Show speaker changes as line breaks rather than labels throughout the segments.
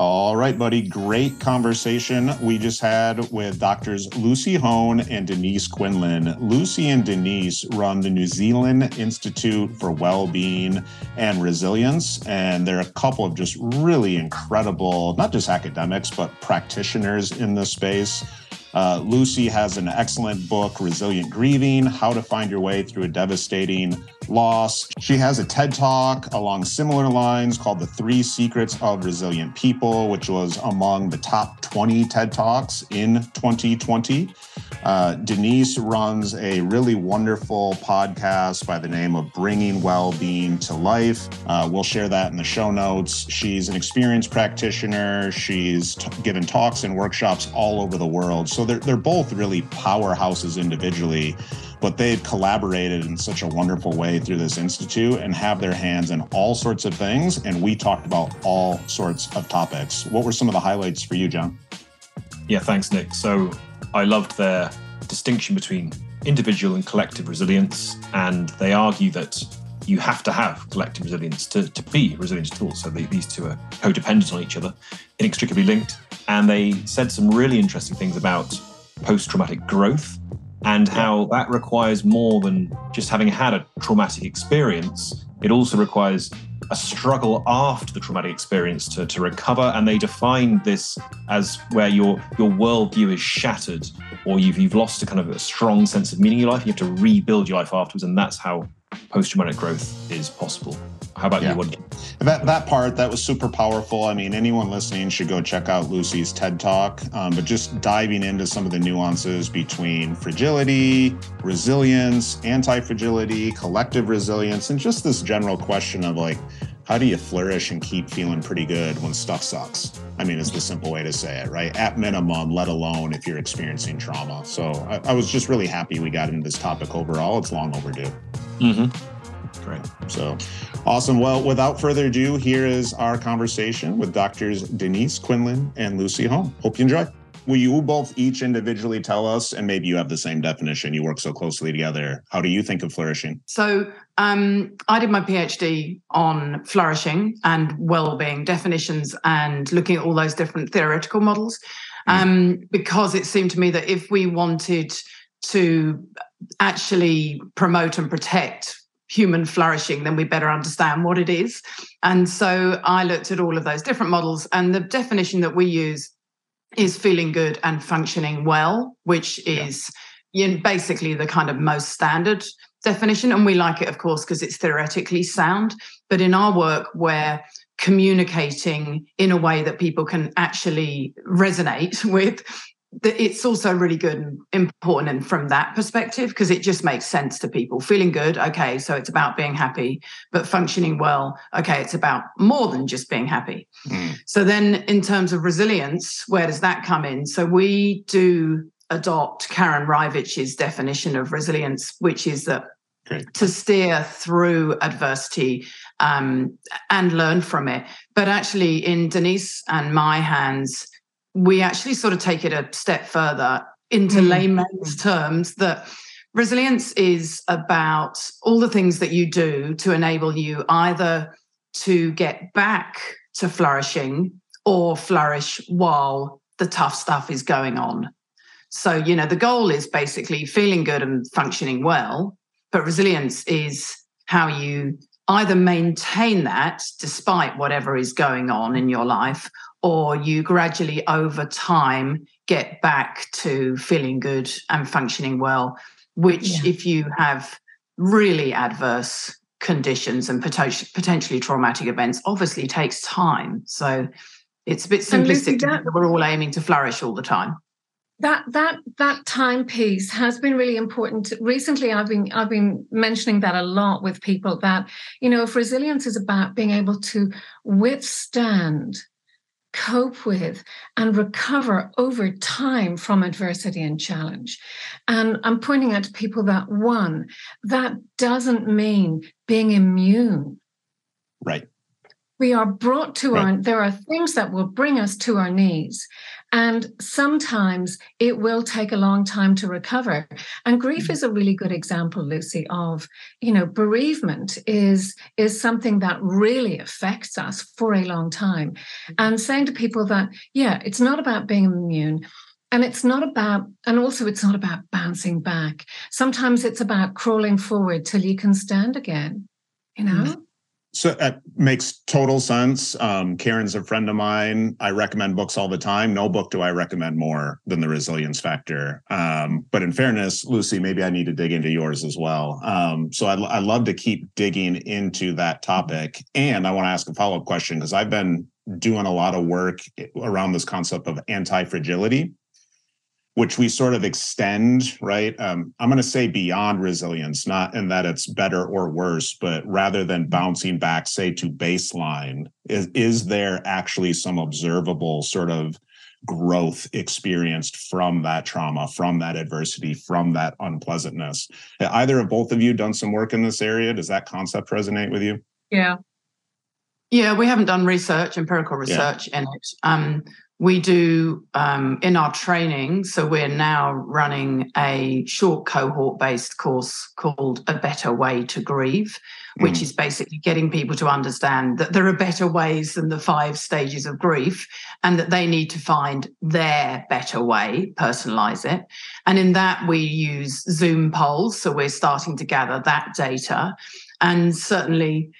All right, buddy. Great conversation we just had with doctors Lucy Hone and Denise Quinlan. Lucy and Denise run the New Zealand Institute for Wellbeing and Resilience, and they're a couple of just really incredible, not just academics, but practitioners in this space. Uh, Lucy has an excellent book, Resilient Grieving How to Find Your Way Through a Devastating Loss. She has a TED Talk along similar lines called The Three Secrets of Resilient People, which was among the top 20 TED Talks in 2020. Uh, Denise runs a really wonderful podcast by the name of Bringing Well-Being to Life. Uh, we'll share that in the show notes. She's an experienced practitioner. She's t- given talks and workshops all over the world. So they're, they're both really powerhouses individually, but they've collaborated in such a wonderful way through this institute and have their hands in all sorts of things. And we talked about all sorts of topics. What were some of the highlights for you, John?
Yeah, thanks, Nick. So I loved their distinction between individual and collective resilience, and they argue that you have to have collective resilience to, to be resilient at all. So they, these two are codependent on each other, inextricably linked. And they said some really interesting things about post traumatic growth and how that requires more than just having had a traumatic experience. It also requires a struggle after the traumatic experience to, to recover. And they define this as where your your worldview is shattered or you've you've lost a kind of a strong sense of meaning in your life. You have to rebuild your life afterwards. And that's how post-traumatic growth is possible. How about yeah. you?
That that part that was super powerful. I mean, anyone listening should go check out Lucy's TED Talk. Um, but just diving into some of the nuances between fragility, resilience, anti-fragility, collective resilience, and just this general question of like, how do you flourish and keep feeling pretty good when stuff sucks? I mean, it's the simple way to say it, right? At minimum, let alone if you're experiencing trauma. So I, I was just really happy we got into this topic overall. It's long overdue.
Mm-hmm.
Great. So awesome. Well, without further ado, here is our conversation with doctors Denise Quinlan and Lucy Hone. Hope you enjoy. Will you both each individually tell us, and maybe you have the same definition, you work so closely together. How do you think of flourishing?
So, um, I did my PhD on flourishing and well-being definitions and looking at all those different theoretical models, mm. um, because it seemed to me that if we wanted to actually promote and protect human flourishing, then we better understand what it is. And so I looked at all of those different models, and the definition that we use is feeling good and functioning well, which is yeah. you know, basically the kind of most standard definition. And we like it, of course, because it's theoretically sound. But in our work, we're communicating in a way that people can actually resonate with it's also really good and important and from that perspective because it just makes sense to people. Feeling good okay so it's about being happy but functioning well okay it's about more than just being happy. Mm. so then in terms of resilience where does that come in? So we do adopt karen reivich's definition of resilience which is that to steer through adversity um, and learn from it. But actually in denise and my hands we actually sort of take it a step further into mm. layman's terms that resilience is about all the things that you do to enable you either to get back to flourishing or flourish while the tough stuff is going on. So, you know, the goal is basically feeling good and functioning well, but resilience is how you either maintain that despite whatever is going on in your life or you gradually over time get back to feeling good and functioning well which yeah. if you have really adverse conditions and potentially traumatic events obviously takes time. So it's a bit simplistic that, we're all aiming to flourish all the time.
That that that time piece has been really important. Recently i've been i've been mentioning that a lot with people that you know if resilience is about being able to withstand cope with and recover over time from adversity and challenge. And I'm pointing out to people that one, that doesn't mean being immune.
Right.
we are brought to right. our there are things that will bring us to our knees and sometimes it will take a long time to recover and grief mm-hmm. is a really good example lucy of you know bereavement is is something that really affects us for a long time mm-hmm. and saying to people that yeah it's not about being immune and it's not about and also it's not about bouncing back sometimes it's about crawling forward till you can stand again you know mm-hmm.
So it makes total sense. Um, Karen's a friend of mine. I recommend books all the time. No book do I recommend more than The Resilience Factor. Um, but in fairness, Lucy, maybe I need to dig into yours as well. Um, so I'd, I'd love to keep digging into that topic. And I want to ask a follow up question because I've been doing a lot of work around this concept of anti fragility which we sort of extend, right? Um, I'm going to say beyond resilience, not in that it's better or worse, but rather than bouncing back, say to baseline, is, is there actually some observable sort of growth experienced from that trauma, from that adversity, from that unpleasantness? Either of both of you done some work in this area? Does that concept resonate with you?
Yeah.
Yeah, we haven't done research, empirical research yeah. in it. Um, we do um, in our training. So we're now running a short cohort based course called A Better Way to Grieve, mm. which is basically getting people to understand that there are better ways than the five stages of grief and that they need to find their better way, personalize it. And in that, we use Zoom polls. So we're starting to gather that data. And certainly,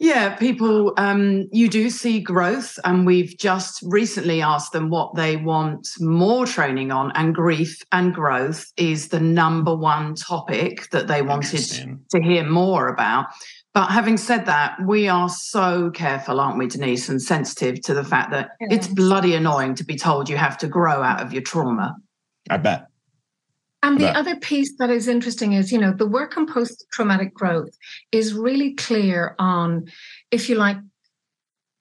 yeah, people, um, you do see growth, and we've just recently asked them what they want more training on, and grief and growth is the number one topic that they wanted to hear more about. But having said that, we are so careful, aren't we, Denise, and sensitive to the fact that yeah. it's bloody annoying to be told you have to grow out of your trauma.
I bet.
And the other piece that is interesting is, you know, the work on post traumatic growth is really clear on, if you like,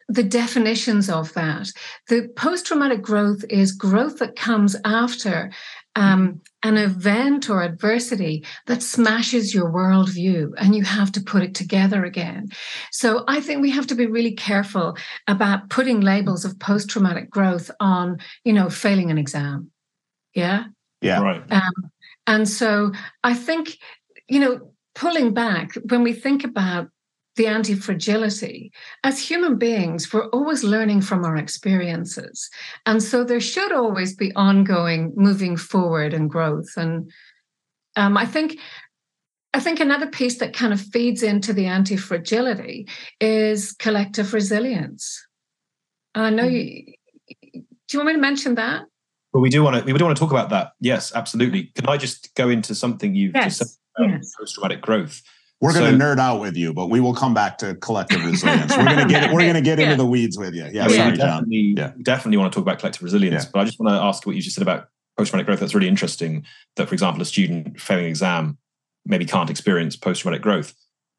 the definitions of that. The post traumatic growth is growth that comes after um, an event or adversity that smashes your worldview and you have to put it together again. So I think we have to be really careful about putting labels of post traumatic growth on, you know, failing an exam. Yeah.
Yeah.
Right. Um,
and so I think, you know, pulling back, when we think about the anti fragility, as human beings, we're always learning from our experiences. And so there should always be ongoing moving forward and growth. And um, I think. I think another piece that kind of feeds into the anti fragility is collective resilience. I know mm-hmm. you. Do you want me to mention that?
Well, we do want to we do want to talk about that. Yes, absolutely. Can I just go into something you've yes. just said yes. post traumatic growth?
We're so, going to nerd out with you, but we will come back to collective resilience. We're going to get we're going to get yeah. into the weeds with you. Yeah, yeah. sorry,
definitely, John. Yeah. definitely want to talk about collective resilience. Yeah. But I just want to ask what you just said about post traumatic growth. That's really interesting. That, for example, a student failing an exam maybe can't experience post traumatic growth,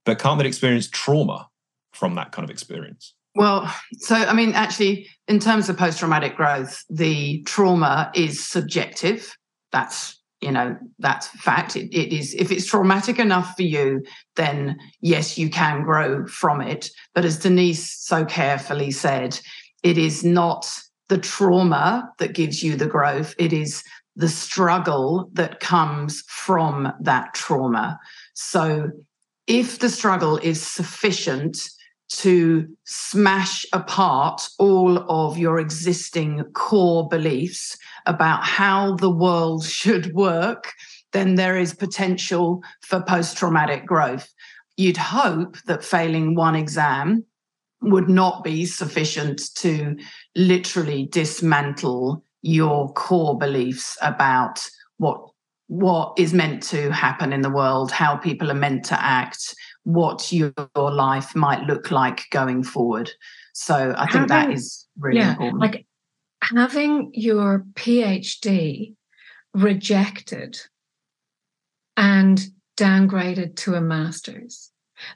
but can't they experience trauma from that kind of experience?
Well, so I mean, actually, in terms of post traumatic growth, the trauma is subjective. That's you know that's fact. It, it is if it's traumatic enough for you, then yes, you can grow from it. But as Denise so carefully said, it is not the trauma that gives you the growth. It is the struggle that comes from that trauma. So if the struggle is sufficient to smash apart all of your existing core beliefs about how the world should work, then there is potential for post traumatic growth. You'd hope that failing one exam would not be sufficient to literally dismantle your core beliefs about what what is meant to happen in the world, how people are meant to act, what your life might look like going forward. So I think that is really yeah, important.
Like having your PhD rejected and downgraded to a master's.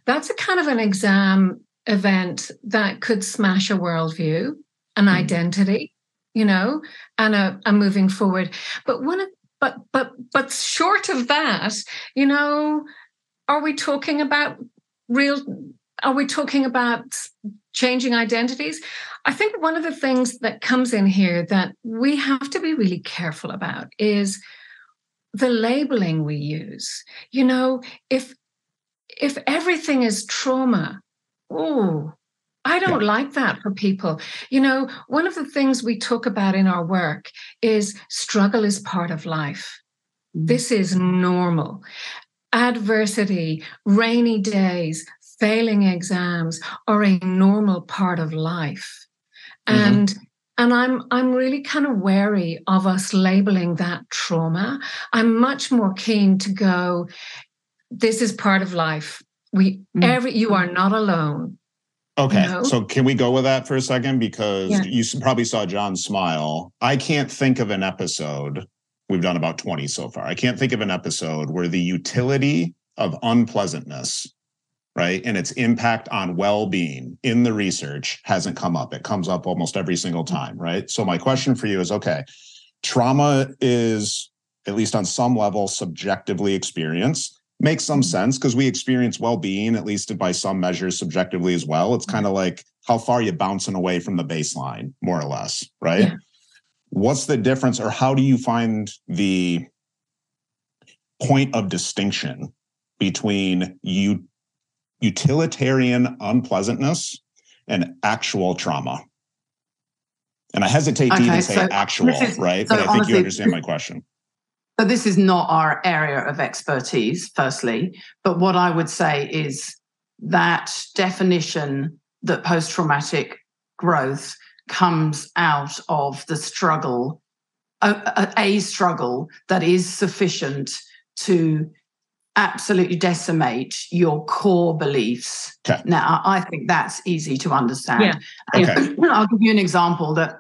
That's a kind of an exam event that could smash a worldview, an mm. identity, you know, and a, a moving forward. But one of but but but short of that, you know, are we talking about real are we talking about changing identities. I think one of the things that comes in here that we have to be really careful about is the labeling we use. You know, if if everything is trauma, oh, I don't yeah. like that for people. You know, one of the things we talk about in our work is struggle is part of life. Mm. This is normal. Adversity, rainy days, failing exams are a normal part of life. Mm-hmm. And and I'm I'm really kind of wary of us labeling that trauma. I'm much more keen to go, this is part of life. We mm. every you are not alone
Okay. So can we go with that for a second? Because yeah. you probably saw John smile. I can't think of an episode. We've done about 20 so far. I can't think of an episode where the utility of unpleasantness, right, and its impact on well being in the research hasn't come up. It comes up almost every single time, right? So my question for you is okay, trauma is, at least on some level, subjectively experienced makes some mm-hmm. sense because we experience well-being at least by some measures subjectively as well it's kind of like how far you're you bouncing away from the baseline more or less right yeah. What's the difference or how do you find the point of distinction between you utilitarian unpleasantness and actual trauma and i hesitate to even say so actual is, right so but i think honestly, you understand my question
so this is not our area of expertise, firstly. But what I would say is that definition that post traumatic growth comes out of the struggle, a, a, struggle that is sufficient to absolutely decimate your core beliefs. Okay. Now, I think that's easy to understand. Yeah. Okay. I'll give you an example that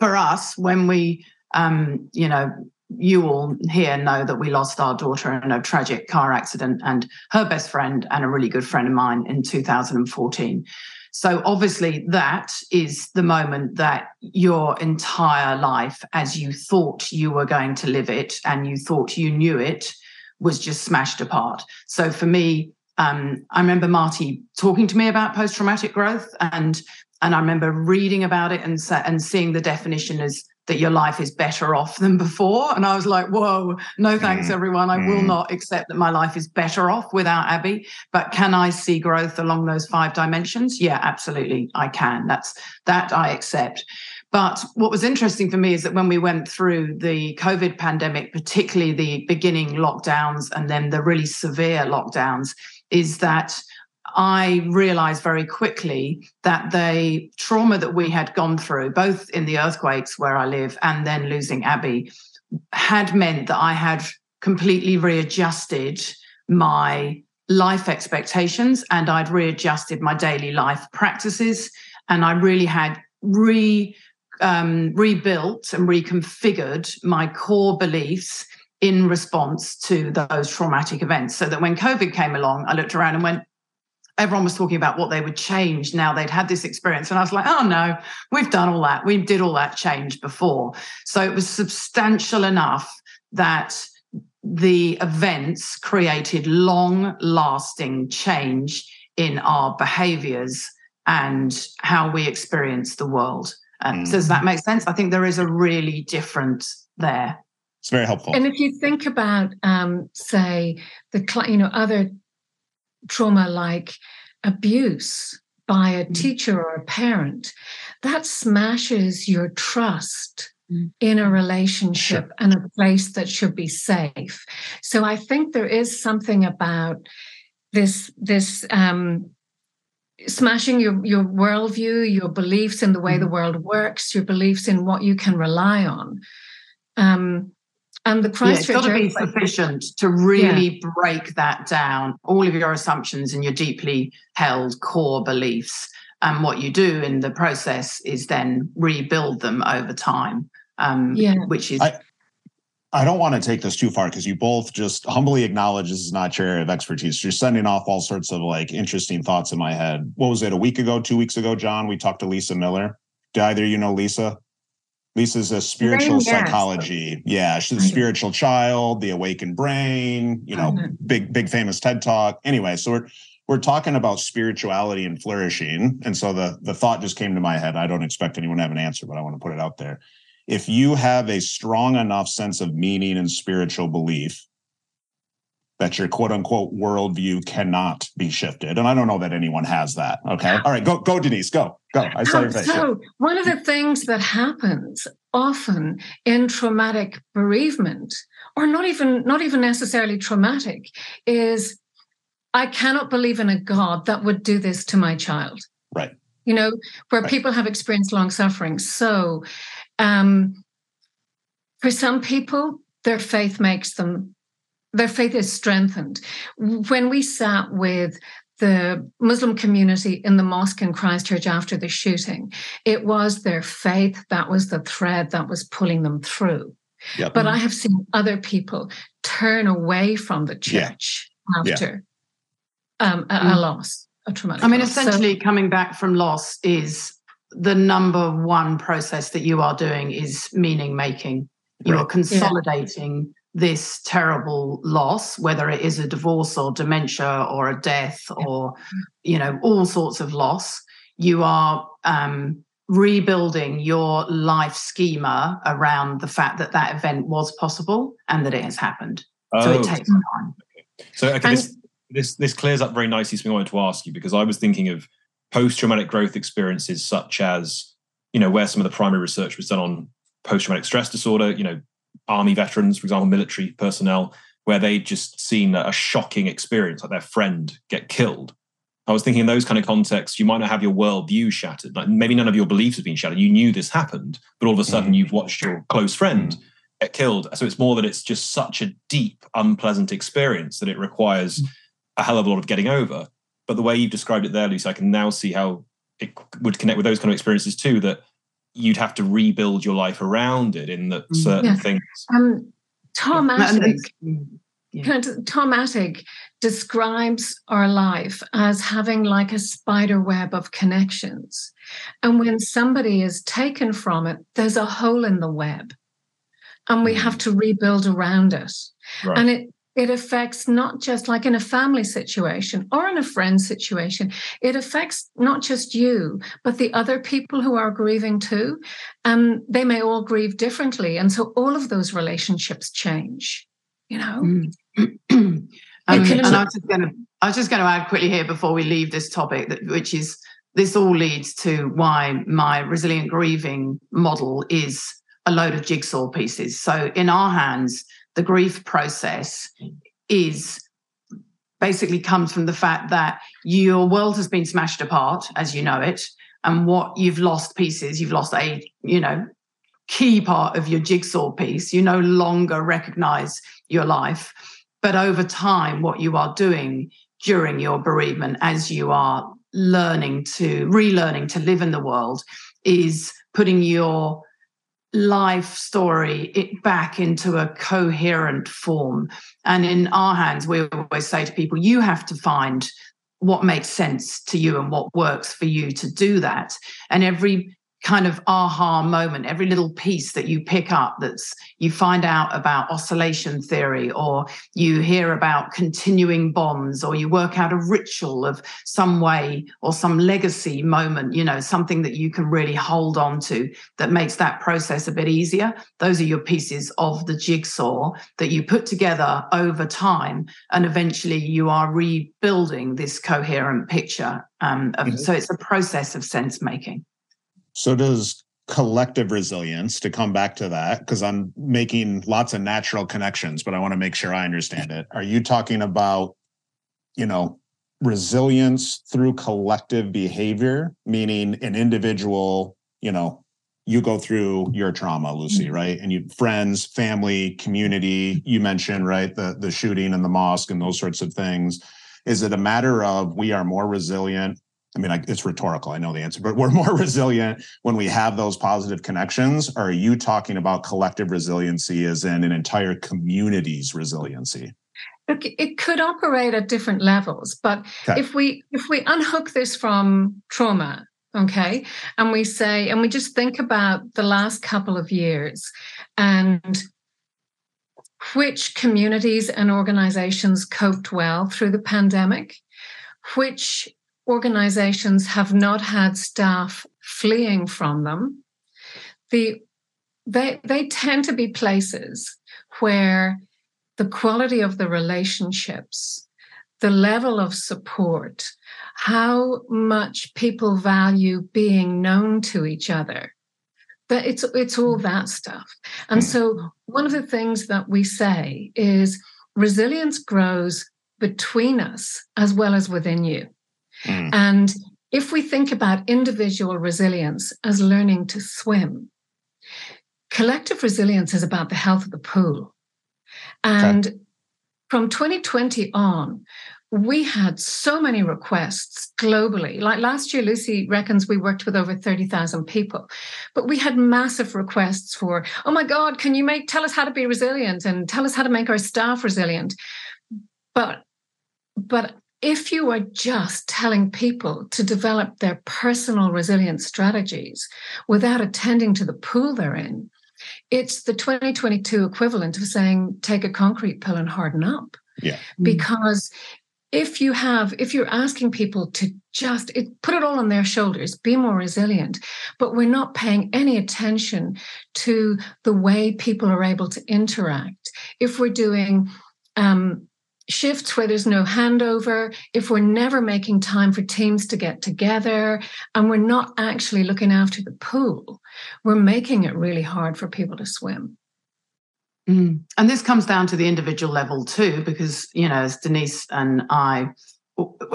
for us, when we, um, you know, you all here know that we lost our daughter in a tragic car accident and her best friend and a really good friend of mine in 2014. So, obviously, that is the moment that your entire life, as you thought you were going to live it and you thought you knew it, was just smashed apart. So, for me, um, I remember Marty talking to me about post traumatic growth, and and I remember reading about it and and seeing the definition as that your life is better off than before. And I was like, whoa, no thanks, mm. everyone. I will mm. not accept that my life is better off without Abby. But can I see growth along those five dimensions? Yeah, absolutely. I can. That's that I accept. But what was interesting for me is that when we went through the COVID pandemic, particularly the beginning lockdowns and then the really severe lockdowns, is that I realized very quickly that the trauma that we had gone through, both in the earthquakes where I live and then losing Abby, had meant that I had completely readjusted my life expectations and I'd readjusted my daily life practices. And I really had re um, rebuilt and reconfigured my core beliefs in response to those traumatic events. So that when COVID came along, I looked around and went, everyone was talking about what they would change now they'd had this experience. And I was like, oh no, we've done all that. We did all that change before. So it was substantial enough that the events created long lasting change in our behaviors and how we experience the world. Um, mm. Does that make sense? I think there is a really difference there.
It's very helpful.
And if you think about, um, say, the you know other trauma like abuse by a mm. teacher or a parent, that smashes your trust mm. in a relationship sure. and a place that should be safe. So I think there is something about this this um, smashing your your worldview, your beliefs in the way mm. the world works, your beliefs in what you can rely on. Um, and the Christchurch
yeah, it's got to be sufficient to really yeah. break that down, all of your assumptions and your deeply held core beliefs. And what you do in the process is then rebuild them over time, um, yeah. which is. I,
I don't want to take this too far because you both just humbly acknowledge this is not your area of expertise. You're sending off all sorts of like interesting thoughts in my head. What was it, a week ago, two weeks ago, John? We talked to Lisa Miller. Do either you know Lisa? Lisa's a spiritual psychology. Yeah, she's a spiritual child, the awakened brain, you know, mm-hmm. big, big famous TED talk. Anyway, so we're we're talking about spirituality and flourishing. And so the, the thought just came to my head. I don't expect anyone to have an answer, but I want to put it out there. If you have a strong enough sense of meaning and spiritual belief, that your quote unquote worldview cannot be shifted. And I don't know that anyone has that. Okay. All right. Go, go, Denise. Go, go. I saw your face.
So, one of the things that happens often in traumatic bereavement, or not even not even necessarily traumatic, is I cannot believe in a God that would do this to my child.
Right.
You know, where right. people have experienced long suffering. So, um, for some people, their faith makes them, their faith is strengthened. When we sat with the Muslim community in the mosque in Christchurch after the shooting, it was their faith that was the thread that was pulling them through. Yep. But I have seen other people turn away from the church yeah. after um, a, a, mm. loss, a traumatic.
I mean,
loss.
essentially, so, coming back from loss is the number one process that you are doing is meaning making. You right. are consolidating yeah. This terrible loss, whether it is a divorce or dementia or a death or you know all sorts of loss. You are um, rebuilding your life schema around the fact that that event was possible and that it has happened. Oh. So it oh. takes time.
So okay, and, this this this clears up very nicely something I wanted to ask you because I was thinking of post-traumatic growth experiences such as you know where some of the primary research was done on post-traumatic stress disorder you know army veterans for example military personnel where they'd just seen a shocking experience like their friend get killed i was thinking in those kind of contexts you might not have your worldview shattered like maybe none of your beliefs have been shattered you knew this happened but all of a sudden mm. you've watched your close friend mm. get killed so it's more that it's just such a deep unpleasant experience that it requires mm a hell of a lot of getting over. But the way you've described it there, Lucy, I can now see how it would connect with those kind of experiences too. That you'd have to rebuild your life around it in that mm, certain yeah. things.
Um, Tom Attig, yeah. Tom Attig describes our life as having like a spider web of connections. And when somebody is taken from it, there's a hole in the web. And we mm. have to rebuild around it. Right. And it it affects not just like in a family situation or in a friend situation it affects not just you but the other people who are grieving too. And they may all grieve differently and so all of those relationships change you know? Mm.
um, and I was just going to I was just going to add quickly here before we leave this topic that which is this all leads to why my resilient grieving model is a load of jigsaw pieces. So in our hands the grief process is basically comes from the fact that your world has been smashed apart as you know it and what you've lost pieces you've lost a you know key part of your jigsaw piece you no longer recognize your life. But over time what you are doing during your bereavement as you are learning to relearning to live in the world is putting your life story it back into a coherent form. And in our hands we always say to people you have to find what makes sense to you and what works for you to do that. And every kind of aha moment every little piece that you pick up that's you find out about oscillation theory or you hear about continuing bonds or you work out a ritual of some way or some legacy moment you know something that you can really hold on to that makes that process a bit easier those are your pieces of the jigsaw that you put together over time and eventually you are rebuilding this coherent picture um, of, mm-hmm. so it's a process of sense making
so does collective resilience to come back to that because I'm making lots of natural connections, but I want to make sure I understand it. Are you talking about, you know, resilience through collective behavior, meaning an individual, you know, you go through your trauma, Lucy, mm-hmm. right? And you friends, family, community, you mentioned, right, the the shooting in the mosque and those sorts of things. Is it a matter of we are more resilient I mean, it's rhetorical. I know the answer, but we're more resilient when we have those positive connections. Or are you talking about collective resiliency as in an entire community's resiliency?
Look, it could operate at different levels, but okay. if we if we unhook this from trauma, okay, and we say, and we just think about the last couple of years and which communities and organizations coped well through the pandemic which organizations have not had staff fleeing from them. The, they, they tend to be places where the quality of the relationships, the level of support, how much people value being known to each other. But it's it's all mm-hmm. that stuff. And mm-hmm. so one of the things that we say is resilience grows between us as well as within you. Mm. And if we think about individual resilience as learning to swim, collective resilience is about the health of the pool. And okay. from 2020 on, we had so many requests globally. Like last year, Lucy reckons we worked with over 30,000 people, but we had massive requests for, oh my God, can you make, tell us how to be resilient and tell us how to make our staff resilient. But, but if you are just telling people to develop their personal resilience strategies without attending to the pool they're in, it's the 2022 equivalent of saying, take a concrete pill and harden up.
Yeah.
Because if you have if you're asking people to just it, put it all on their shoulders be more resilient but we're not paying any attention to the way people are able to interact if we're doing um, shifts where there's no handover if we're never making time for teams to get together and we're not actually looking after the pool we're making it really hard for people to swim
Mm. And this comes down to the individual level too, because, you know, as Denise and I,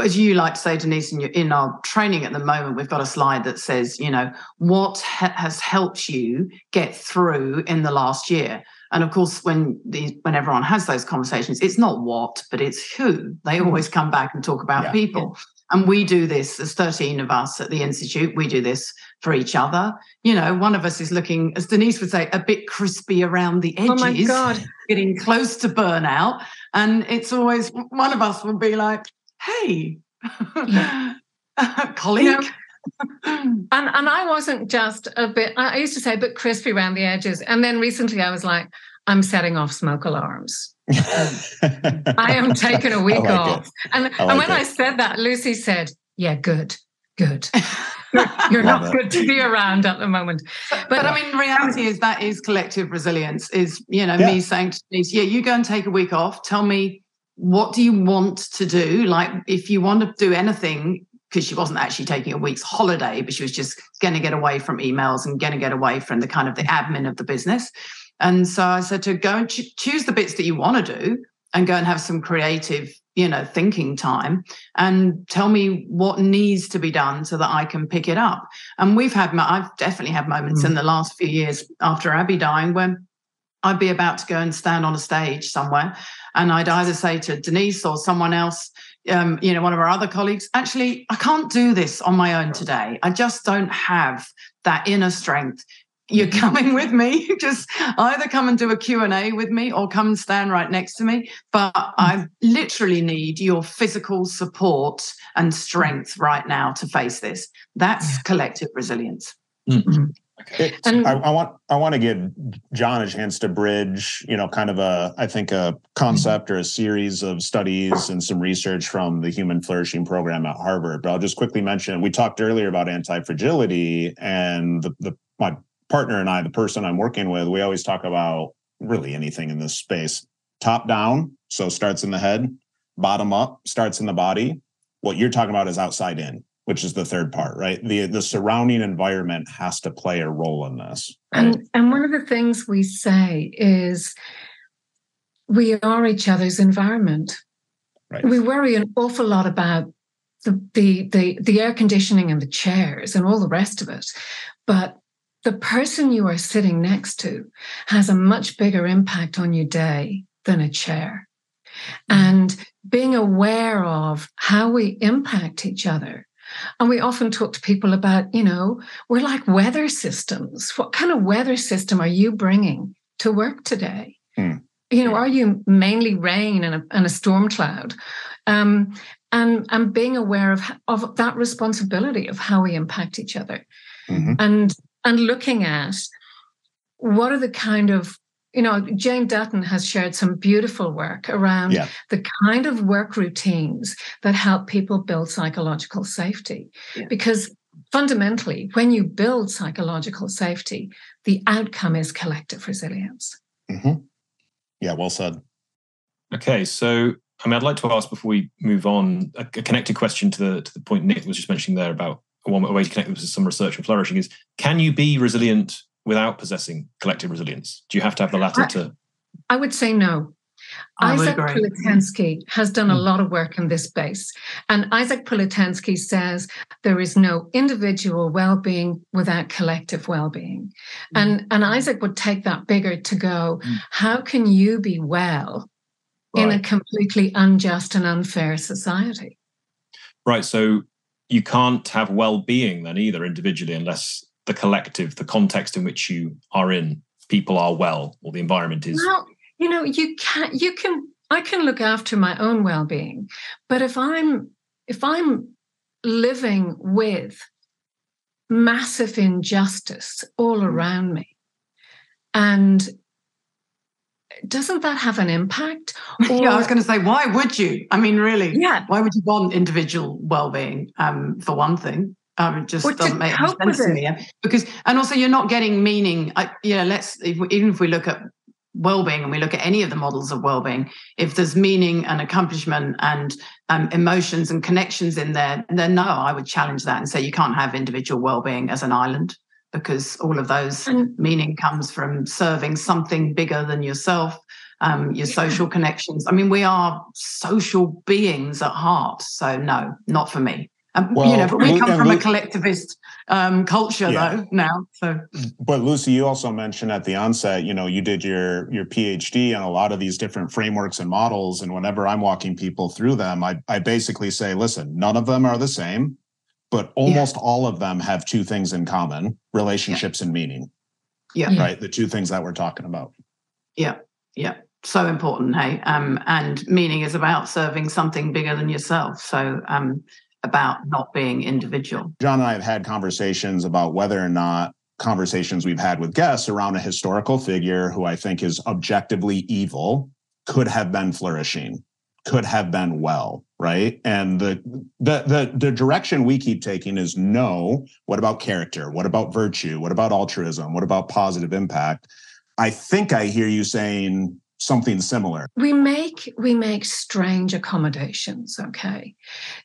as you like to say, Denise, in, your, in our training at the moment, we've got a slide that says, you know, what ha- has helped you get through in the last year? And of course, when the when everyone has those conversations, it's not what, but it's who. They mm. always come back and talk about yeah. people. And we do this, there's 13 of us at the Institute, we do this for each other. You know, one of us is looking, as Denise would say, a bit crispy around the edges. Oh
my God.
Getting close to burnout. And it's always one of us will be like, hey, colleague. You know,
and and I wasn't just a bit, I used to say a bit crispy around the edges. And then recently I was like, I'm setting off smoke alarms. I am taking a week like off. It. And, like and when it. I said that, Lucy said, Yeah, good, good. You're, you're not it. good to be around at the moment.
But, but, I mean, reality is that is collective resilience, is, you know, yeah. me saying to Denise, Yeah, you go and take a week off. Tell me, what do you want to do? Like, if you want to do anything, because she wasn't actually taking a week's holiday, but she was just going to get away from emails and going to get away from the kind of the admin of the business. And so I said to go and ch- choose the bits that you want to do and go and have some creative, you know, thinking time and tell me what needs to be done so that I can pick it up. And we've had, I've definitely had moments mm. in the last few years after Abby dying when I'd be about to go and stand on a stage somewhere. And I'd either say to Denise or someone else, um, you know, one of our other colleagues, actually, I can't do this on my own today. I just don't have that inner strength. You're mm-hmm. coming with me. Just either come and do a q&a with me or come and stand right next to me. But i mm. literally need your physical support and strength right now to face this. That's collective resilience.
Mm-hmm. Okay. And, I, I, want I want to give John a chance to bridge, you know, kind of a I think a concept or a series of studies and some research from the Human Flourishing Program at Harvard. But I'll just quickly mention we talked earlier about anti fragility and the, the my partner and I, the person I'm working with, we always talk about really anything in this space. Top down, so starts in the head, bottom up, starts in the body. What you're talking about is outside in, which is the third part, right? The the surrounding environment has to play a role in this.
Right? And and one of the things we say is we are each other's environment. Right. We worry an awful lot about the, the the the air conditioning and the chairs and all the rest of it. But the person you are sitting next to has a much bigger impact on your day than a chair. Mm-hmm. And being aware of how we impact each other. And we often talk to people about, you know, we're like weather systems. What kind of weather system are you bringing to work today? Mm. You know, are you mainly rain and a, and a storm cloud? Um, and, and being aware of, of that responsibility of how we impact each other. Mm-hmm. And and looking at what are the kind of you know, Jane Dutton has shared some beautiful work around yeah. the kind of work routines that help people build psychological safety. Yeah. Because fundamentally, when you build psychological safety, the outcome is collective resilience.
Mm-hmm. Yeah, well said.
Okay, so I mean, I'd like to ask before we move on a, a connected question to the to the point Nick was just mentioning there about one way to connect this with some research and flourishing is: can you be resilient without possessing collective resilience? Do you have to have the latter I, to?
I would say no. I Isaac Prilleltensky has done a hmm. lot of work in this space. And Isaac Prilleltensky says there is no individual well-being without collective well-being. Mm. And, and Isaac would take that bigger to go, mm. how can you be well right. in a completely unjust and unfair society?
Right. So you can't have well-being then either individually unless the collective, the context in which you are in, people are well, or the environment is.
Well, you know, you can you can I can look after my own well-being, but if I'm if I'm living with massive injustice all around me, and doesn't that have an impact?
Or, yeah, I was going to say, why would you? I mean, really, yeah. Why would you want individual well-being? Um, for one thing, um, it just doesn't make sense to me. Because, and also, you're not getting meaning. I, yeah, let's if we, even if we look at well-being and we look at any of the models of well-being if there's meaning and accomplishment and um, emotions and connections in there then no i would challenge that and say you can't have individual well-being as an island because all of those and, meaning comes from serving something bigger than yourself um, your social connections i mean we are social beings at heart so no not for me um, well, you know, but we come from a collectivist um, culture yeah. though now. So,
but Lucy, you also mentioned at the onset, you know, you did your your PhD on a lot of these different frameworks and models, and whenever I'm walking people through them, I I basically say, listen, none of them are the same, but almost yeah. all of them have two things in common: relationships yeah. and meaning.
Yeah,
right. The two things that we're talking about.
Yeah, yeah so important hey um, and meaning is about serving something bigger than yourself so um, about not being individual.
John and I have had conversations about whether or not conversations we've had with guests around a historical figure who I think is objectively evil could have been flourishing, could have been well, right? And the the the, the direction we keep taking is no. What about character? What about virtue? What about altruism? What about positive impact? I think I hear you saying something similar.
We make we make strange accommodations okay?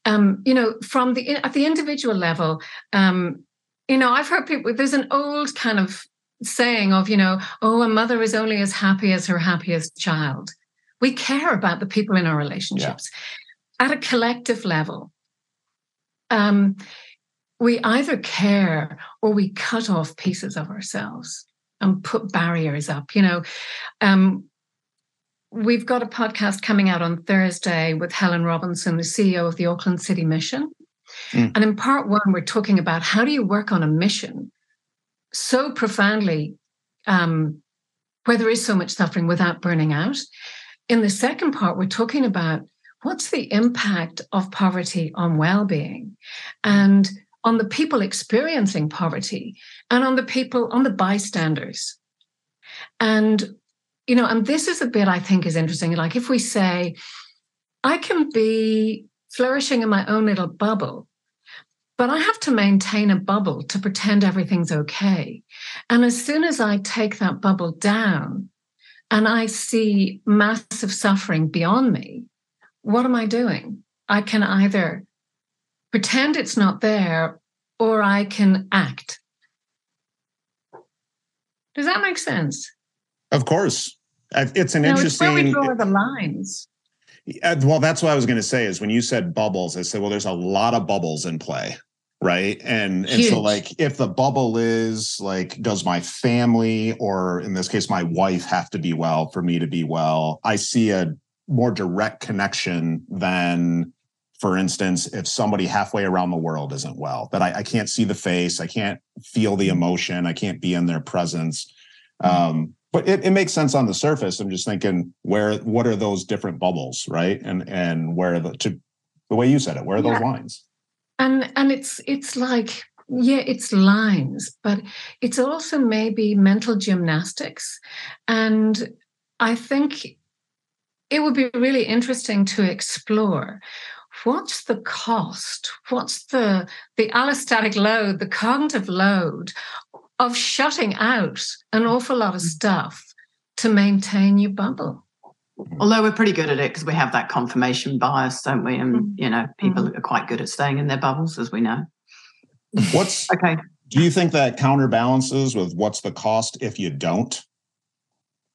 Um you know from the at the individual level um you know i've heard people there's an old kind of saying of you know oh a mother is only as happy as her happiest child. We care about the people in our relationships. Yeah. at a collective level um we either care or we cut off pieces of ourselves and put barriers up you know? Um We've got a podcast coming out on Thursday with Helen Robinson, the CEO of the Auckland City Mission. Mm. And in part one, we're talking about how do you work on a mission so profoundly um, where there is so much suffering without burning out. In the second part, we're talking about what's the impact of poverty on well-being and on the people experiencing poverty and on the people on the bystanders and you know, and this is a bit I think is interesting. Like if we say, I can be flourishing in my own little bubble, but I have to maintain a bubble to pretend everything's okay. And as soon as I take that bubble down and I see massive suffering beyond me, what am I doing? I can either pretend it's not there or I can act. Does that make sense?
Of course. It's an interesting. It's where
we draw the lines.
Well, that's what I was going to say. Is when you said bubbles, I said, well, there's a lot of bubbles in play, right? And Huge. and so like, if the bubble is like, does my family or in this case my wife have to be well for me to be well? I see a more direct connection than for instance, if somebody halfway around the world isn't well, that I, I, can't see the face, I can't feel the emotion, I can't be in their presence. Mm-hmm. Um, but it, it makes sense on the surface. I'm just thinking where what are those different bubbles, right? And and where the to the way you said it, where are yeah. those lines?
And and it's it's like yeah, it's lines, but it's also maybe mental gymnastics. And I think it would be really interesting to explore what's the cost what's the the allostatic load the cognitive load of shutting out an awful lot of stuff to maintain your bubble
although we're pretty good at it because we have that confirmation bias don't we and mm-hmm. you know people mm-hmm. are quite good at staying in their bubbles as we know
what's
okay
do you think that counterbalances with what's the cost if you don't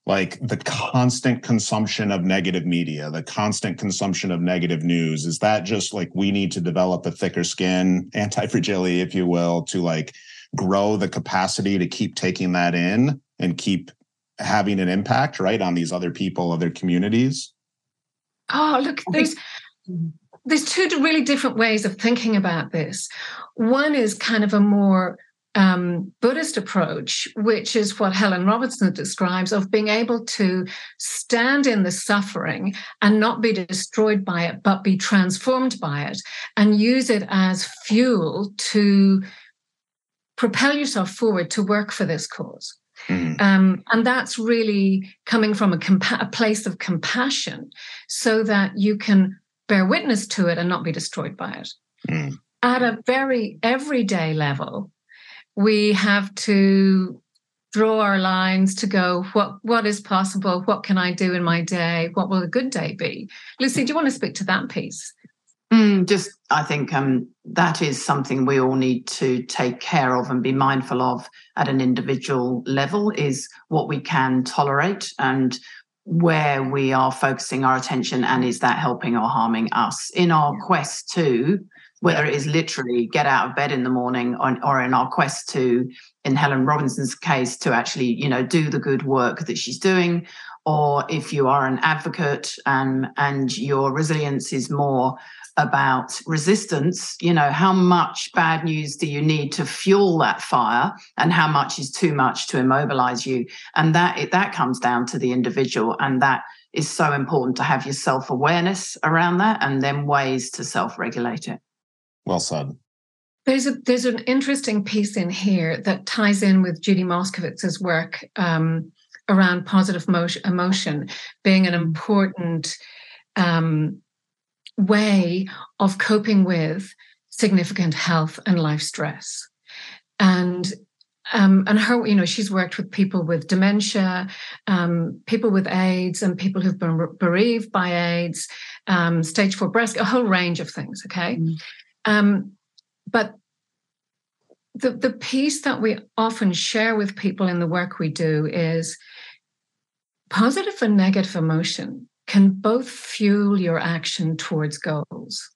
like the constant consumption of negative media, the constant consumption of negative news? Is that just like we need to develop a thicker skin, anti fragility, if you will, to like grow the capacity to keep taking that in and keep having an impact, right, on these other people, other communities?
Oh, look, there's there's two really different ways of thinking about this. One is kind of a more um, Buddhist approach, which is what Helen Robertson describes of being able to stand in the suffering and not be destroyed by it, but be transformed by it and use it as fuel to propel yourself forward to work for this cause. Mm-hmm. Um, and that's really coming from a, compa- a place of compassion so that you can bear witness to it and not be destroyed by it. Mm. At a very everyday level, we have to draw our lines to go what what is possible what can i do in my day what will a good day be lucy do you want to speak to that piece
mm, just i think um, that is something we all need to take care of and be mindful of at an individual level is what we can tolerate and where we are focusing our attention and is that helping or harming us in our quest to whether yeah. it is literally get out of bed in the morning or, or in our quest to in helen robinson's case to actually you know do the good work that she's doing or if you are an advocate um, and your resilience is more about resistance you know how much bad news do you need to fuel that fire and how much is too much to immobilize you and that it, that comes down to the individual and that is so important to have your self-awareness around that and then ways to self-regulate it
well said.
There's a there's an interesting piece in here that ties in with Judy Moskowitz's work um, around positive motion, emotion being an important um, way of coping with significant health and life stress. And um, and her, you know, she's worked with people with dementia, um, people with AIDS, and people who've been bereaved by AIDS, um, stage four breast, a whole range of things. Okay, mm. Um, but the, the piece that we often share with people in the work we do is positive and negative emotion can both fuel your action towards goals.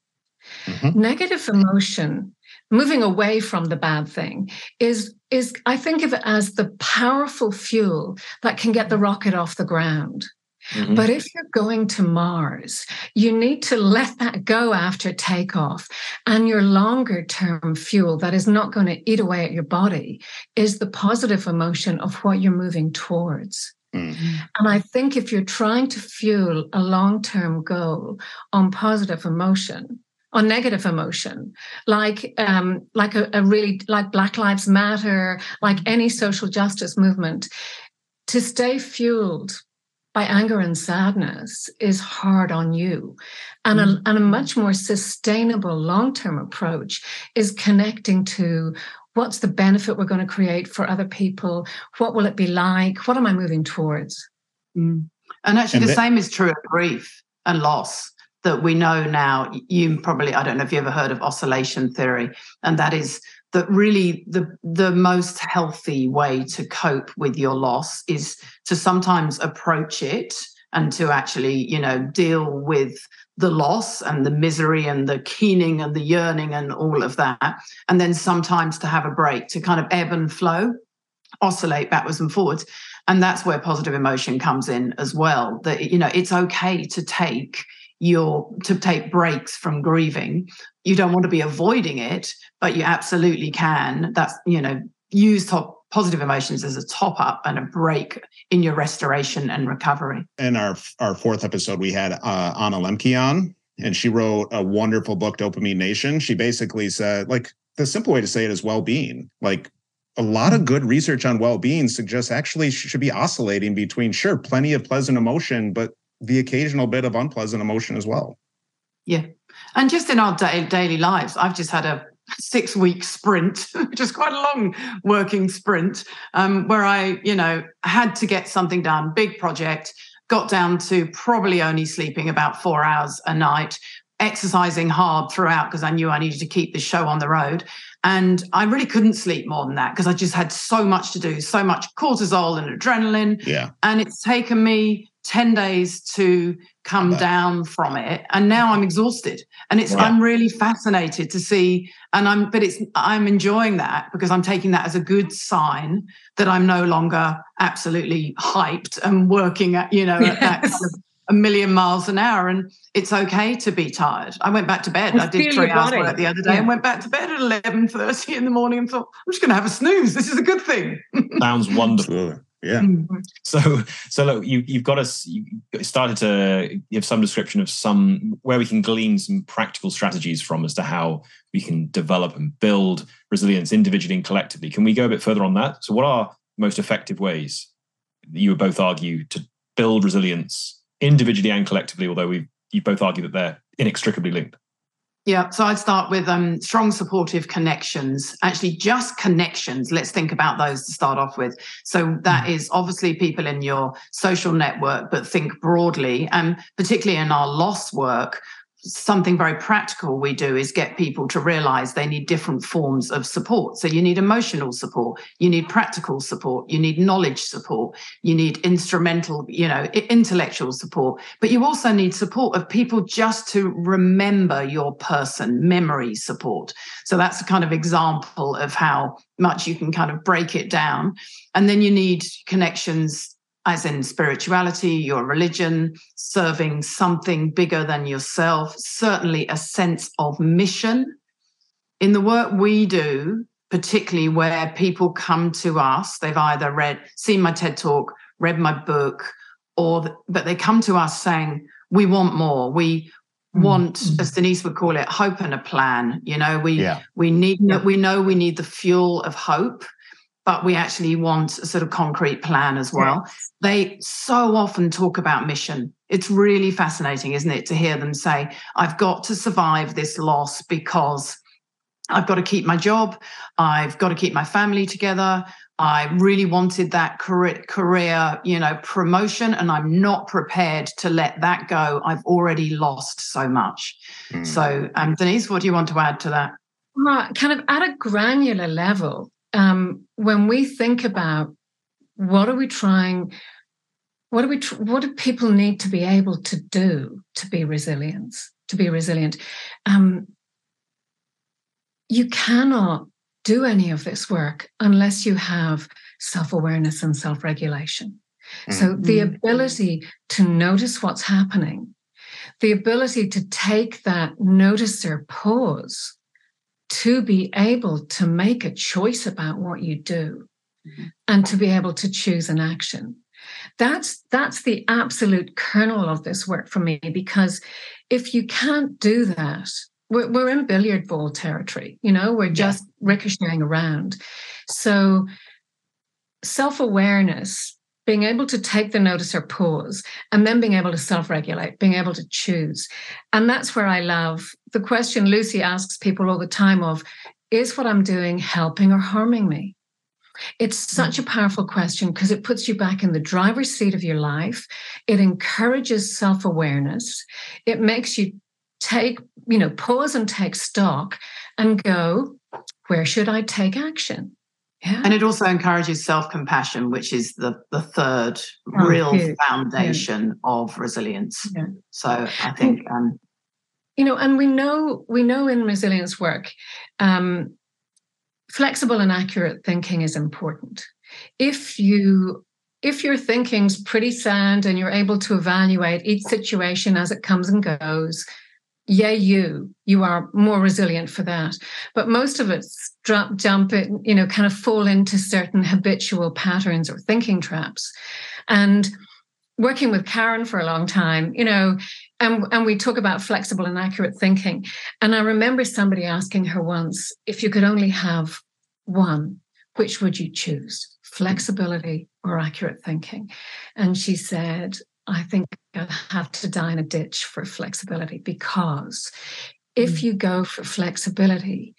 Mm-hmm. Negative emotion, moving away from the bad thing, is, is I think of it as the powerful fuel that can get the rocket off the ground. Mm-hmm. But if you're going to Mars, you need to let that go after takeoff. And your longer term fuel that is not going to eat away at your body is the positive emotion of what you're moving towards. Mm-hmm. And I think if you're trying to fuel a long term goal on positive emotion, on negative emotion, like um, like a, a really like Black Lives Matter, like any social justice movement, to stay fueled by anger and sadness is hard on you. And, mm-hmm. a, and a much more sustainable long term approach is connecting to what's the benefit we're going to create for other people? What will it be like? What am I moving towards?
Mm. And actually, and the same is true of grief and loss that we know now. You probably, I don't know if you ever heard of oscillation theory, and that is that really the the most healthy way to cope with your loss is to sometimes approach it and to actually you know deal with the loss and the misery and the keening and the yearning and all of that. And then sometimes to have a break to kind of ebb and flow oscillate backwards and forwards. And that's where positive emotion comes in as well that you know it's okay to take your to take breaks from grieving. You don't want to be avoiding it but you absolutely can. That's you know use top positive emotions as a top up and a break in your restoration and recovery.
In our our fourth episode we had uh, anna Lembke on and she wrote a wonderful book dopamine nation. She basically said like the simple way to say it is well-being. Like a lot of good research on well-being suggests actually should be oscillating between sure plenty of pleasant emotion but the occasional bit of unpleasant emotion as well.
Yeah. And just in our day, daily lives i've just had a six week sprint which is quite a long working sprint um, where i you know had to get something done big project got down to probably only sleeping about four hours a night exercising hard throughout because i knew i needed to keep the show on the road and I really couldn't sleep more than that because I just had so much to do, so much cortisol and adrenaline.
Yeah.
And it's taken me 10 days to come down from it. And now I'm exhausted. And it's, yeah. I'm really fascinated to see. And I'm, but it's, I'm enjoying that because I'm taking that as a good sign that I'm no longer absolutely hyped and working at, you know, yes. at that kind of a million miles an hour and it's okay to be tired. I went back to bed. I, I did three hours work the other day yeah. and went back to bed at 11.30 in the morning and thought, I'm just going to have a snooze. This is a good thing.
Sounds wonderful.
Yeah. Mm.
So, so look, you, you've got us. You started to give some description of some where we can glean some practical strategies from as to how we can develop and build resilience individually and collectively. Can we go a bit further on that? So, what are most effective ways you would both argue to build resilience individually and collectively, although we you both argue that they're inextricably linked.
Yeah, so I'd start with um, strong supportive connections. Actually, just connections. Let's think about those to start off with. So that mm. is obviously people in your social network, but think broadly, and particularly in our loss work, something very practical we do is get people to realize they need different forms of support. So you need emotional support, you need practical support, you need knowledge support, you need instrumental, you know, intellectual support, but you also need support of people just to remember your person, memory support. So that's a kind of example of how much you can kind of break it down. And then you need connections as in spirituality, your religion, serving something bigger than yourself, certainly a sense of mission. In the work we do, particularly where people come to us, they've either read, seen my TED talk, read my book, or but they come to us saying, "We want more. We mm-hmm. want, mm-hmm. as Denise would call it, hope and a plan." You know, we yeah. we need we know we need the fuel of hope but we actually want a sort of concrete plan as well. Yes. They so often talk about mission. It's really fascinating, isn't it, to hear them say, I've got to survive this loss because I've got to keep my job, I've got to keep my family together. I really wanted that career, career, you know, promotion, and I'm not prepared to let that go. I've already lost so much. Mm. So, um, Denise, what do you want to add to that?
Uh, kind of at a granular level, um, when we think about what are we trying, what do we, tr- what do people need to be able to do to be resilient? To be resilient, um, you cannot do any of this work unless you have self-awareness and self-regulation. Mm-hmm. So the ability to notice what's happening, the ability to take that noticer pause to be able to make a choice about what you do mm-hmm. and to be able to choose an action that's that's the absolute kernel of this work for me because if you can't do that we're, we're in billiard ball territory you know we're just yeah. ricocheting around so self-awareness being able to take the notice or pause and then being able to self-regulate being able to choose. And that's where i love the question lucy asks people all the time of is what i'm doing helping or harming me? It's hmm. such a powerful question because it puts you back in the driver's seat of your life. It encourages self-awareness. It makes you take you know pause and take stock and go where should i take action
yeah. And it also encourages self compassion, which is the, the third oh, real yeah. foundation yeah. of resilience. Yeah. So I think, um,
you know, and we know we know in resilience work, um, flexible and accurate thinking is important. If you if your thinking's pretty sound and you're able to evaluate each situation as it comes and goes, yay you you are more resilient for that but most of us drop jump it you know kind of fall into certain habitual patterns or thinking traps and working with karen for a long time you know and and we talk about flexible and accurate thinking. And I remember somebody asking her once, if you could only have one, which would you choose? Flexibility or accurate thinking? And she said, I think I have to die in a ditch for flexibility because if mm. you go for flexibility,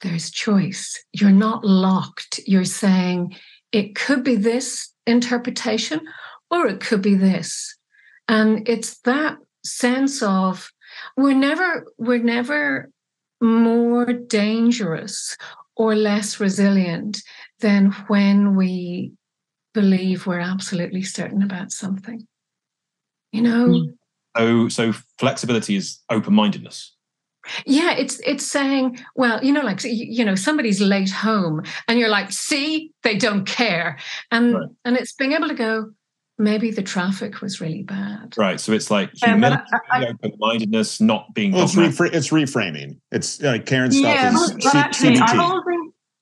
there's choice. You're not locked. You're saying it could be this interpretation or it could be this. And it's that sense of we're never we're never more dangerous or less resilient than when we believe we're absolutely certain about something you know? Hmm.
so so flexibility is open-mindedness.
Yeah it's it's saying well you know like you know somebody's late home and you're like see they don't care. And right. and it's being able to go maybe the traffic was really bad.
Right so it's like humility open-mindedness not being
well, it's, refra- it's reframing. It's like karen's stuff yeah, is but, but actually,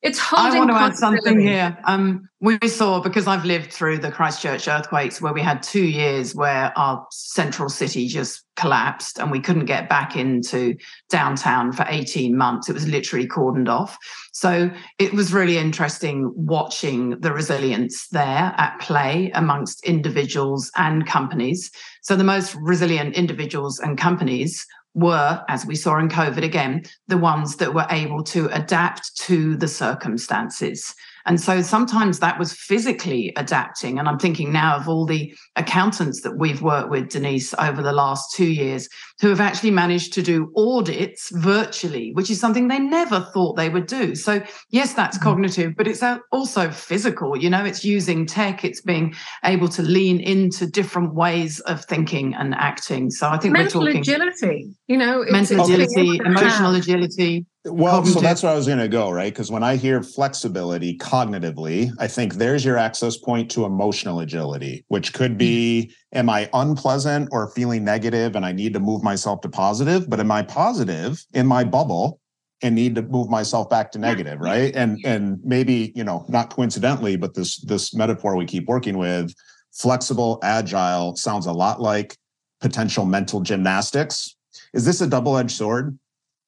it's holding I want to add something here. Um, we saw because I've lived through the Christchurch earthquakes where we had two years where our central city just collapsed and we couldn't get back into downtown for 18 months. It was literally cordoned off. So it was really interesting watching the resilience there at play amongst individuals and companies. So the most resilient individuals and companies were, as we saw in COVID again, the ones that were able to adapt to the circumstances. And so sometimes that was physically adapting. And I'm thinking now of all the accountants that we've worked with, Denise, over the last two years, who have actually managed to do audits virtually, which is something they never thought they would do. So, yes, that's mm-hmm. cognitive, but it's also physical. You know, it's using tech, it's being able to lean into different ways of thinking and acting. So, I think
mental
we're talking
agility, you know,
mental agility, emotional agility.
Well, so that's where I was going to go, right? Because when I hear flexibility cognitively, I think there's your access point to emotional agility, which could be am I unpleasant or feeling negative and I need to move myself to positive? But am I positive in my bubble and need to move myself back to negative, right? And and maybe, you know, not coincidentally, but this this metaphor we keep working with, flexible, agile sounds a lot like potential mental gymnastics. Is this a double-edged sword?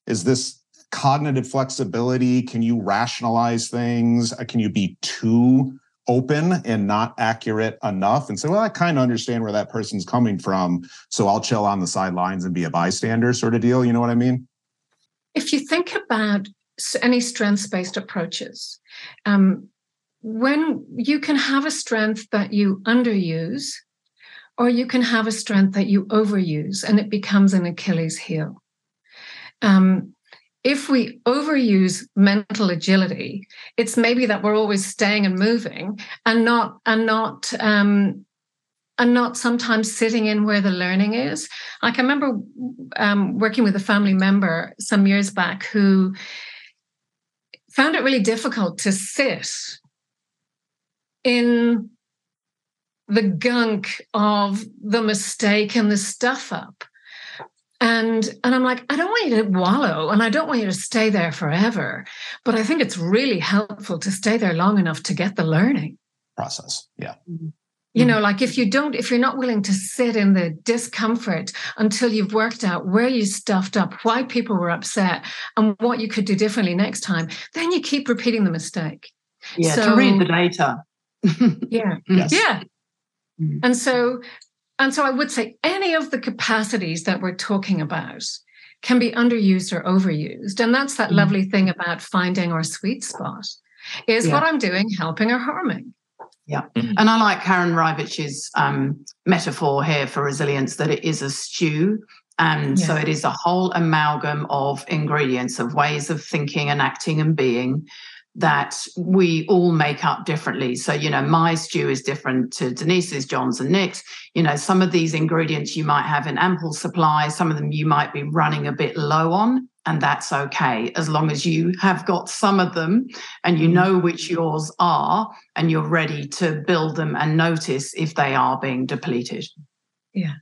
Is this cognitive flexibility? Can you rationalize things? Uh, can you be too open and not accurate enough and say, well, I kind of understand where that person's coming from. So I'll chill on the sidelines and be a bystander sort of deal. You know what I mean?
If you think about any strengths based approaches, um, when you can have a strength that you underuse, or you can have a strength that you overuse and it becomes an Achilles heel. Um, if we overuse mental agility, it's maybe that we're always staying and moving and not and not um, and not sometimes sitting in where the learning is. Like I remember um, working with a family member some years back who found it really difficult to sit in the gunk of the mistake and the stuff up and and i'm like i don't want you to wallow and i don't want you to stay there forever but i think it's really helpful to stay there long enough to get the learning.
Process yeah.
Mm-hmm. you know like if you don't if you're not willing to sit in the discomfort until you've worked out where you stuffed up why people were upset and what you could do differently next time then you keep repeating the mistake.
Yeah so, to read the data.
Yeah. Yes. yeah. Mm. and so and so I would say any of the capacities that we're talking about can be underused or overused. And that's that mm lovely thing about finding our sweet spot is yeah. what I'm doing helping or harming.
Yeah. mm And I like Karen Reivich's um, metaphor here for resilience that it is a stew. And yeah. so it is a whole amalgam of ingredients, of ways of thinking and acting and being that we all make up differently. So, you know, my stew is different to Denise's, John's, and Nick's. You know, some of these ingredients you might have in ample supply, some of them you might be running a bit low on, and that's okay as long as you have got some of them and you mm. know which yours are and you're ready to build them and notice if they are being depleted.
Yeah.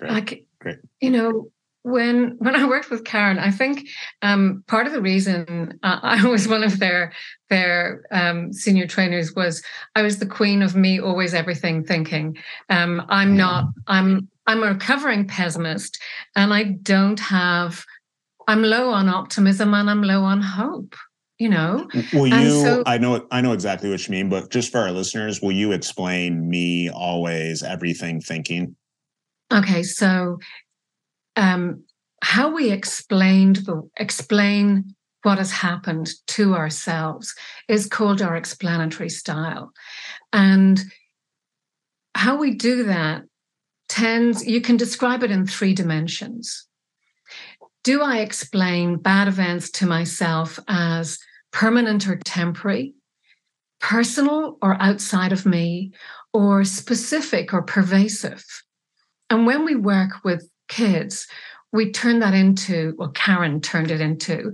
Great. Like, Great. you know, when when I worked with Karen, I think um, part of the reason I was one of their their um, senior trainers was I was the queen of me, always everything thinking. Um, I'm not. I'm I'm a recovering pessimist and I don't have, I'm low on optimism and I'm low on hope you know
will you so, i know i know exactly what you mean but just for our listeners will you explain me always everything thinking
okay so um how we explained the explain what has happened to ourselves is called our explanatory style and how we do that tends you can describe it in three dimensions do I explain bad events to myself as permanent or temporary, personal or outside of me, or specific or pervasive? And when we work with kids, we turn that into, well, Karen turned it into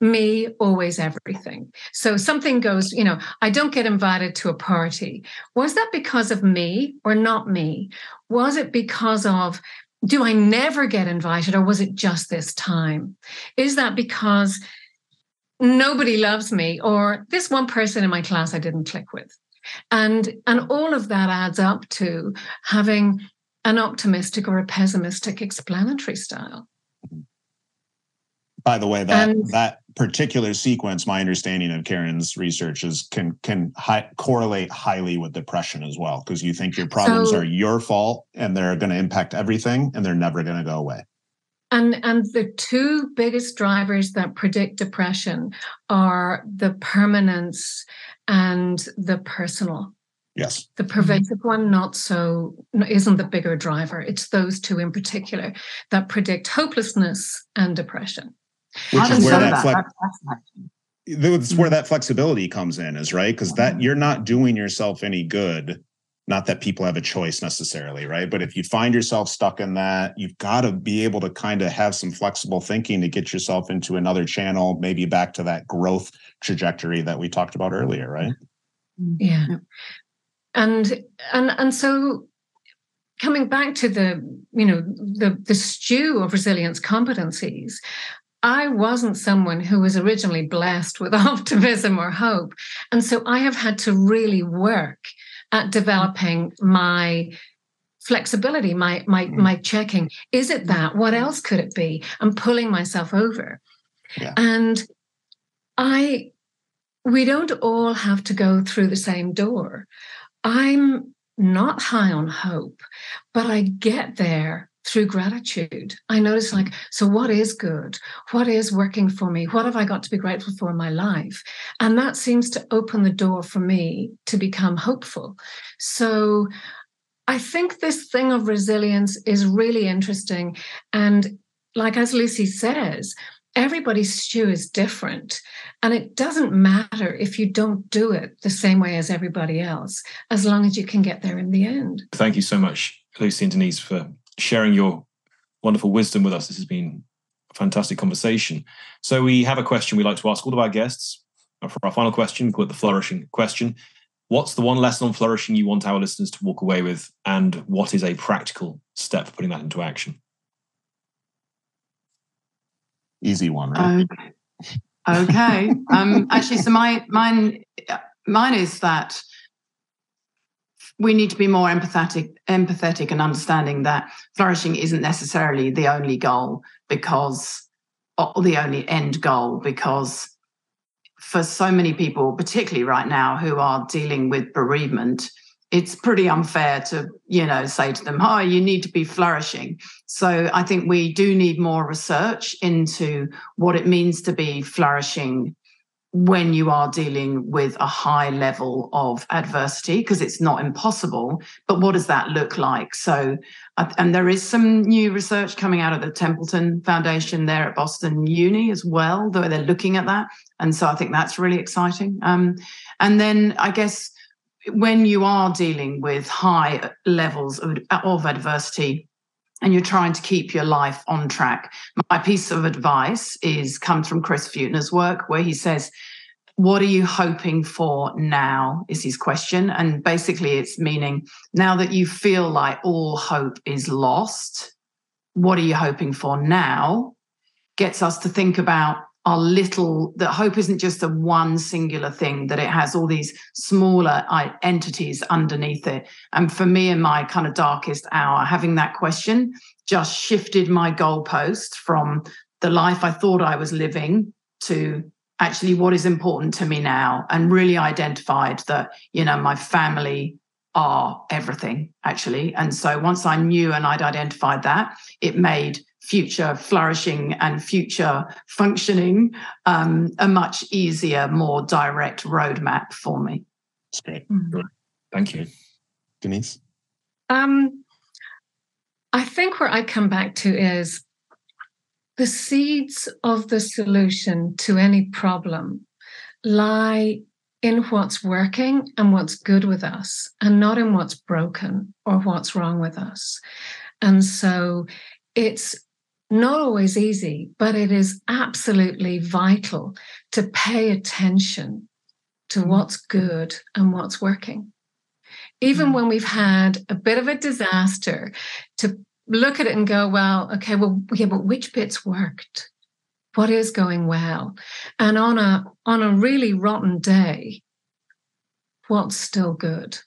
me, always everything. So something goes, you know, I don't get invited to a party. Was that because of me or not me? Was it because of do I never get invited or was it just this time? Is that because nobody loves me or this one person in my class I didn't click with? And and all of that adds up to having an optimistic or a pessimistic explanatory style.
By the way, that and, that particular sequence, my understanding of Karen's research is can can hi- correlate highly with depression as well, because you think your problems so, are your fault and they're going to impact everything, and they're never going to go away.
And and the two biggest drivers that predict depression are the permanence and the personal.
Yes.
The pervasive one, not so, isn't the bigger driver. It's those two in particular that predict hopelessness and depression.
Which is where that, that. That's where mm-hmm. that flexibility comes in is right? Because that you're not doing yourself any good not that people have a choice necessarily right? But if you find yourself stuck in that you've got to be able to kind of have some flexible thinking to get yourself into another channel maybe back to that growth trajectory that we talked about earlier right?
Yeah and and and so coming back to the you know the the stew of resilience competencies I wasn't someone who was originally blessed with optimism or hope. And so I have had to really work at developing my flexibility, my my mm. my checking. Is it that? What else could it be? I'm pulling myself over. Yeah. And I we don't all have to go through the same door. I'm not high on hope, but I get there through gratitude. I notice, like, so what is good? What is working for me? What have I got to be grateful for in my life? And that seems to open the door for me to become hopeful. So I think this thing of resilience is really interesting. And like as Lucy says, everybody's stew is different. And it doesn't matter if you don't do it the same way as everybody else, as long as you can get there in the end.
Thank you so much, Lucy and Denise, for sharing your wonderful wisdom with us. This has been a fantastic conversation. So we have a question we like to ask all of our guests. For our final question, we the flourishing question. What's the one lesson on flourishing you want our listeners to walk away with? And what is a practical step for putting that into action?
Easy one, right?
Okay. okay. um, actually, so my mine mine is that we need to be more empathetic empathetic and understanding that flourishing isn't necessarily the only goal because or the only end goal because for so many people particularly right now who are dealing with bereavement it's pretty unfair to you know say to them oh you need to be flourishing. So i think we do need more research into what it means to be flourishing when you are dealing with a high level of adversity because it's not impossible but what does that look like? So and there is some new research coming out of the templeton foundation there at boston uni as well though they're looking at that and so i think that's really exciting. Um, and then i guess when you are dealing with high levels of, of adversity and you're trying to keep your life on track. My piece of advice is comes from Chris Feudtner's work, where he says, "What are you hoping for now?" is his question, and basically, it's meaning now that you feel like all hope is lost, what are you hoping for now? Gets us to think about are little that hope isn't just a one singular thing that it has all these smaller uh, entities underneath it. And for me in my kind of darkest hour having that question just shifted my goalpost from the life i thought i was living to actually what is important to me now and really identified that you know my family are everything actually. And so once i knew and i'd identified that it made future flourishing and future functioning um, a much easier, more direct roadmap for me.
That's great.
Mm-hmm. Thank you.
Denise?
Um, I think where I come back to is the seeds of the solution to any problem lie in what's working and what's good with us, and not in what's broken or what's wrong with us. And so it's not always easy, but it is absolutely vital to pay attention to mm. what's good and what's working. Even mm. when we've had a bit of a disaster, to look at it and go, well, okay, well, yeah, but which bits worked? What is going well? And on a on a really rotten day, what's still good?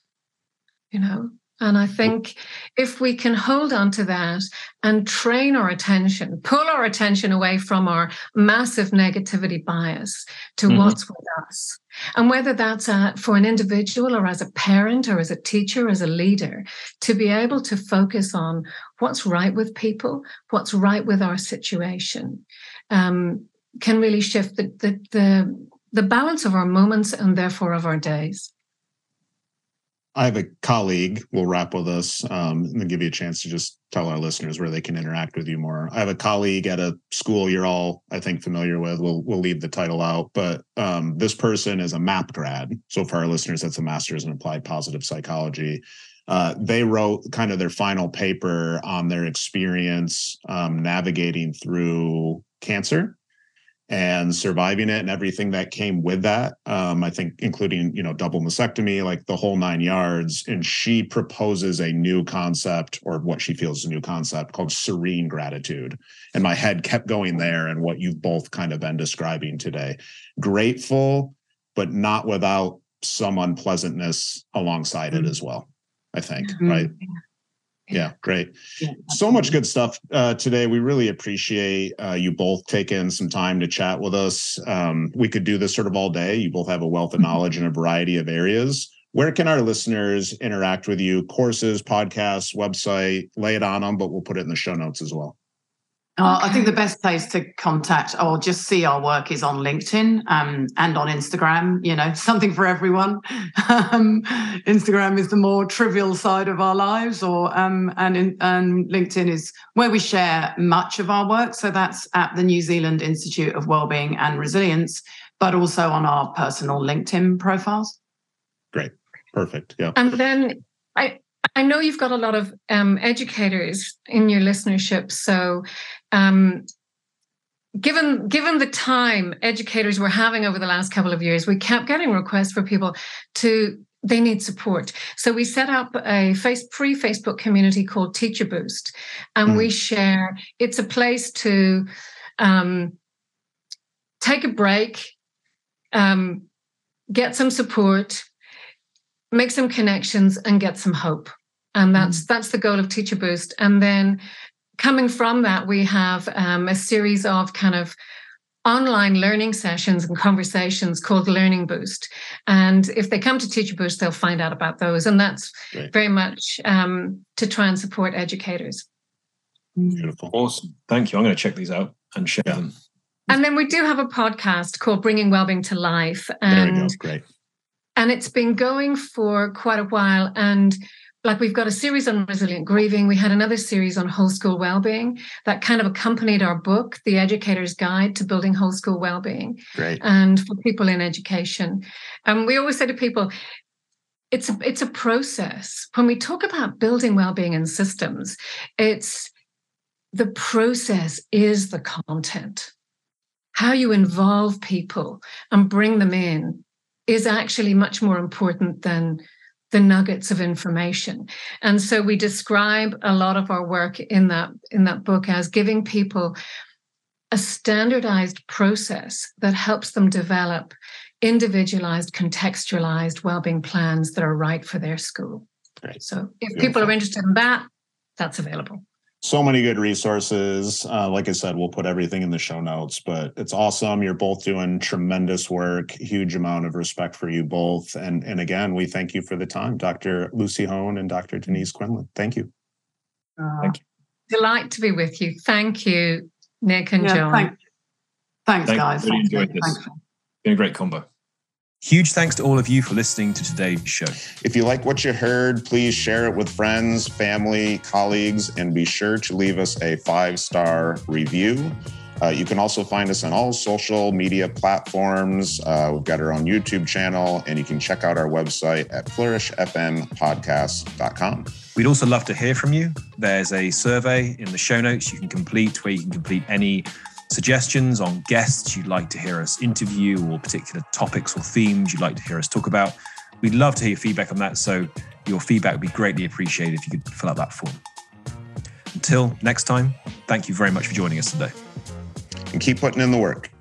You know, and I think if we can hold on to that and train our attention, pull our attention away from our massive negativity bias to mm-hmm. what's with us, and whether that's at, for an individual or as a parent or as a teacher, as a leader, to be able to focus on what's right with people, what's right with our situation, um, can really shift the, the, the, the balance of our moments and therefore of our days.
I have a colleague. We'll wrap with us um, and then give you a chance to just tell our listeners where they can interact with you more. I have a colleague at a school you're all, I think, familiar with. We'll we'll leave the title out, but um, this person is a MAPP grad. So for our listeners, that's a master's in applied positive psychology. Uh, they wrote kind of their final paper on their experience um, navigating through cancer and surviving it and everything that came with that. Um, I think, including you know double mastectomy, like the whole nine yards. And she proposes a new concept, or what she feels is a new concept called serene gratitude. And my head kept going there, and what you've both kind of been describing today. Grateful, but not without some unpleasantness alongside mm-hmm. it as well. I think, mm-hmm. right? Yeah, great. Yeah, so much good stuff uh, today. We really appreciate uh, you both taking some time to chat with us. Um, we could do this sort of all day. You both have a wealth of mm-hmm. knowledge in a variety of areas. Where can our listeners interact with you? Courses, podcasts, website, lay it on them, but we'll put it in the show notes as well.
Uh, I think the best place to contact or just see our work is on LinkedIn um, and on Instagram. You know, something for everyone. Um, Instagram is the more trivial side of our lives, or um, and in, and LinkedIn is where we share much of our work. So that's at the New Zealand Institute of Wellbeing and Resilience, but also on our personal LinkedIn profiles.
Great, perfect. Yeah,
and then I I know you've got a lot of um, educators in your listenership. So, um, given given the time educators were having over the last couple of years, we kept getting requests for people to they need support. So we set up a face free Facebook community called Teacher Boost, and mm. we share. It's a place to um, take a break, um, get some support, make some connections, and get some hope and that's mm. that's the goal of teacher boost and then coming from that we have um, a series of kind of online learning sessions and conversations called learning boost. And if they come to teacher boost they'll find out about those. And that's Great. very much um, to try and support educators.
Beautiful.
Awesome. Thank you. I'm going to check these out and share them.
And then we do have a podcast called bringing wellbeing to life. And
there we go. great.
and it's been going for quite a while. And like we've got a series on resilient grieving. We had another series on whole school well-being that kind of accompanied our book, The Educator's Guide to Building Whole School Well-being.
Great.
And for people in education. And we always say to people, it's a, it's a process. When we talk about building well-being in systems, it's the process is the content. How you involve people and bring them in is actually much more important than the nuggets of information and so we describe a lot of our work in that in that book as giving people a standardized process that helps them develop individualized, contextualized well-being plans that are right for their school.
Great.
So if Beautiful. people are interested in that, that's available.
So many good resources. Uh, like I said, we'll put everything in the show notes, but it's awesome. You're both doing tremendous work. Huge amount of respect for you both. And, and again, we thank you for the time, Dr. Lucy Hone and Dr. Denise Quinlan. Thank you.
Uh, thank you. Delight to be with you. Thank you, Nick and yeah, John.
Thank, thanks, thanks, guys.
Really enjoyed this. Thanks. Been a great combo.
Huge thanks to all of you for listening to today's show.
If you like what you heard, please share it with friends, family, colleagues, and be sure to leave us a five star review. Uh, you can also find us on all social media platforms. Uh, we've got our own YouTube channel, and you can check out our website at flourishfmpodcast.com.
We'd also love to hear from you. There's a survey in the show notes you can complete where you can complete any suggestions on guests you'd like to hear us interview or particular topics or themes you'd like to hear us talk about. We'd love to hear your feedback on that. So your feedback would be greatly appreciated if you could fill out that form. Until next time, thank you very much for joining us today.
And keep putting in the work.